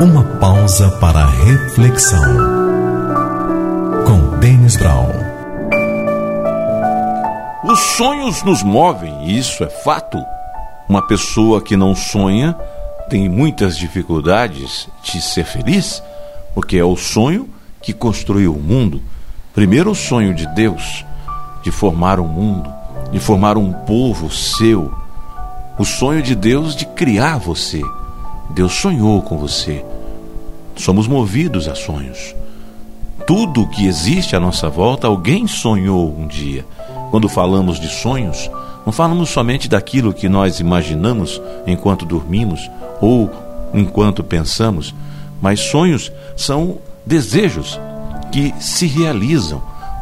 Uma pausa para reflexão. Com Denis Brown. Os sonhos nos movem, e isso é fato. Uma pessoa que não sonha tem muitas dificuldades de ser feliz, porque é o sonho que construiu o mundo. Primeiro, o sonho de Deus, de formar um mundo, de formar um povo seu. O sonho de Deus de criar você. Deus sonhou com você. Somos movidos a sonhos. Tudo que existe à nossa volta, alguém sonhou um dia. Quando falamos de sonhos, não falamos somente daquilo que nós imaginamos enquanto dormimos ou enquanto pensamos, mas sonhos são desejos que se realizam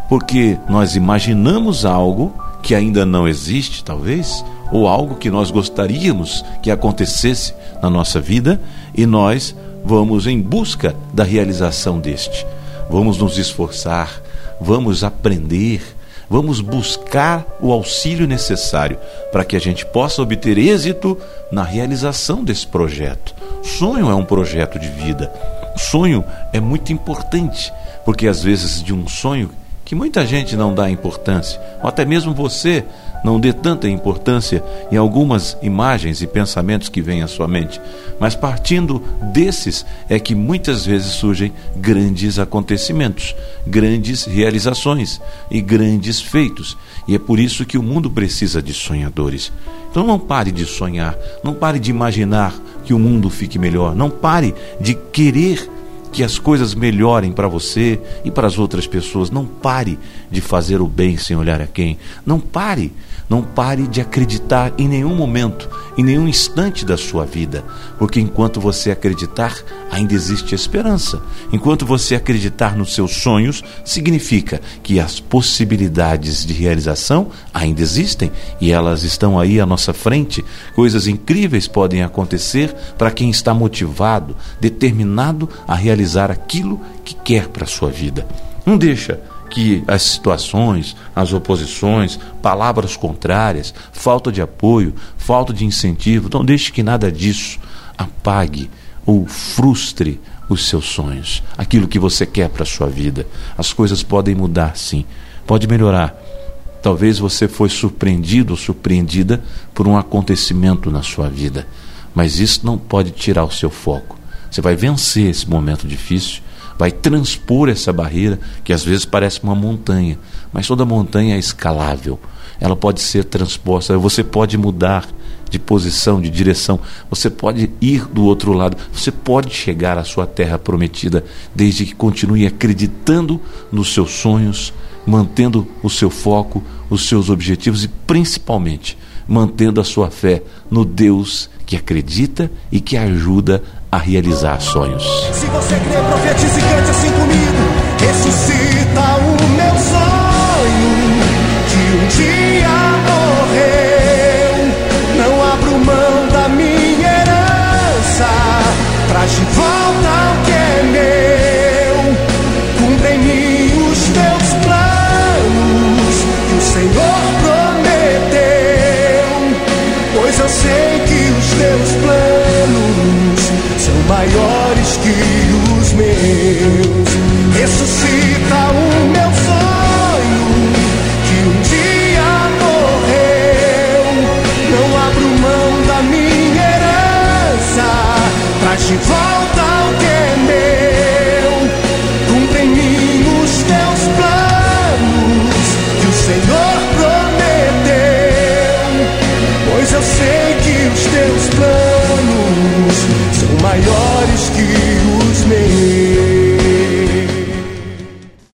porque nós imaginamos algo que ainda não existe, talvez, ou algo que nós gostaríamos que acontecesse na nossa vida e nós vamos em busca da realização deste. Vamos nos esforçar, vamos aprender, vamos buscar o auxílio necessário para que a gente possa obter êxito na realização desse projeto. Sonho é um projeto de vida. Sonho é muito importante, porque às vezes de um sonho que muita gente não dá importância, ou até mesmo você não dê tanta importância em algumas imagens e pensamentos que vêm à sua mente, mas partindo desses é que muitas vezes surgem grandes acontecimentos, grandes realizações e grandes feitos. E é por isso que o mundo precisa de sonhadores. Então não pare de sonhar, não pare de imaginar que o mundo fique melhor, não pare de querer que as coisas melhorem para você e para as outras pessoas. Não pare de fazer o bem sem olhar a quem. Não pare, não pare de acreditar em nenhum momento, em nenhum instante da sua vida, porque enquanto você acreditar, ainda existe esperança. Enquanto você acreditar nos seus sonhos, significa que as possibilidades de realização ainda existem e elas estão aí à nossa frente. Coisas incríveis podem acontecer para quem está motivado, determinado a realizar realizar aquilo que quer para a sua vida. Não deixa que as situações, as oposições, palavras contrárias, falta de apoio, falta de incentivo, não deixe que nada disso apague ou frustre os seus sonhos, aquilo que você quer para a sua vida. As coisas podem mudar, sim, pode melhorar. Talvez você foi surpreendido ou surpreendida por um acontecimento na sua vida, mas isso não pode tirar o seu foco. Você vai vencer esse momento difícil, vai transpor essa barreira que às vezes parece uma montanha, mas toda montanha é escalável. Ela pode ser transposta, você pode mudar de posição, de direção, você pode ir do outro lado, você pode chegar à sua terra prometida, desde que continue acreditando nos seus sonhos, mantendo o seu foco, os seus objetivos e principalmente mantendo a sua fé no Deus que acredita e que ajuda a realizar sonhos. Se você crê, profetize e cante assim comigo. Ressuscita o maiores que os meus. Ressuscita o meu sonho que um dia morreu. Não abro mão da minha herança. De volta maiores que.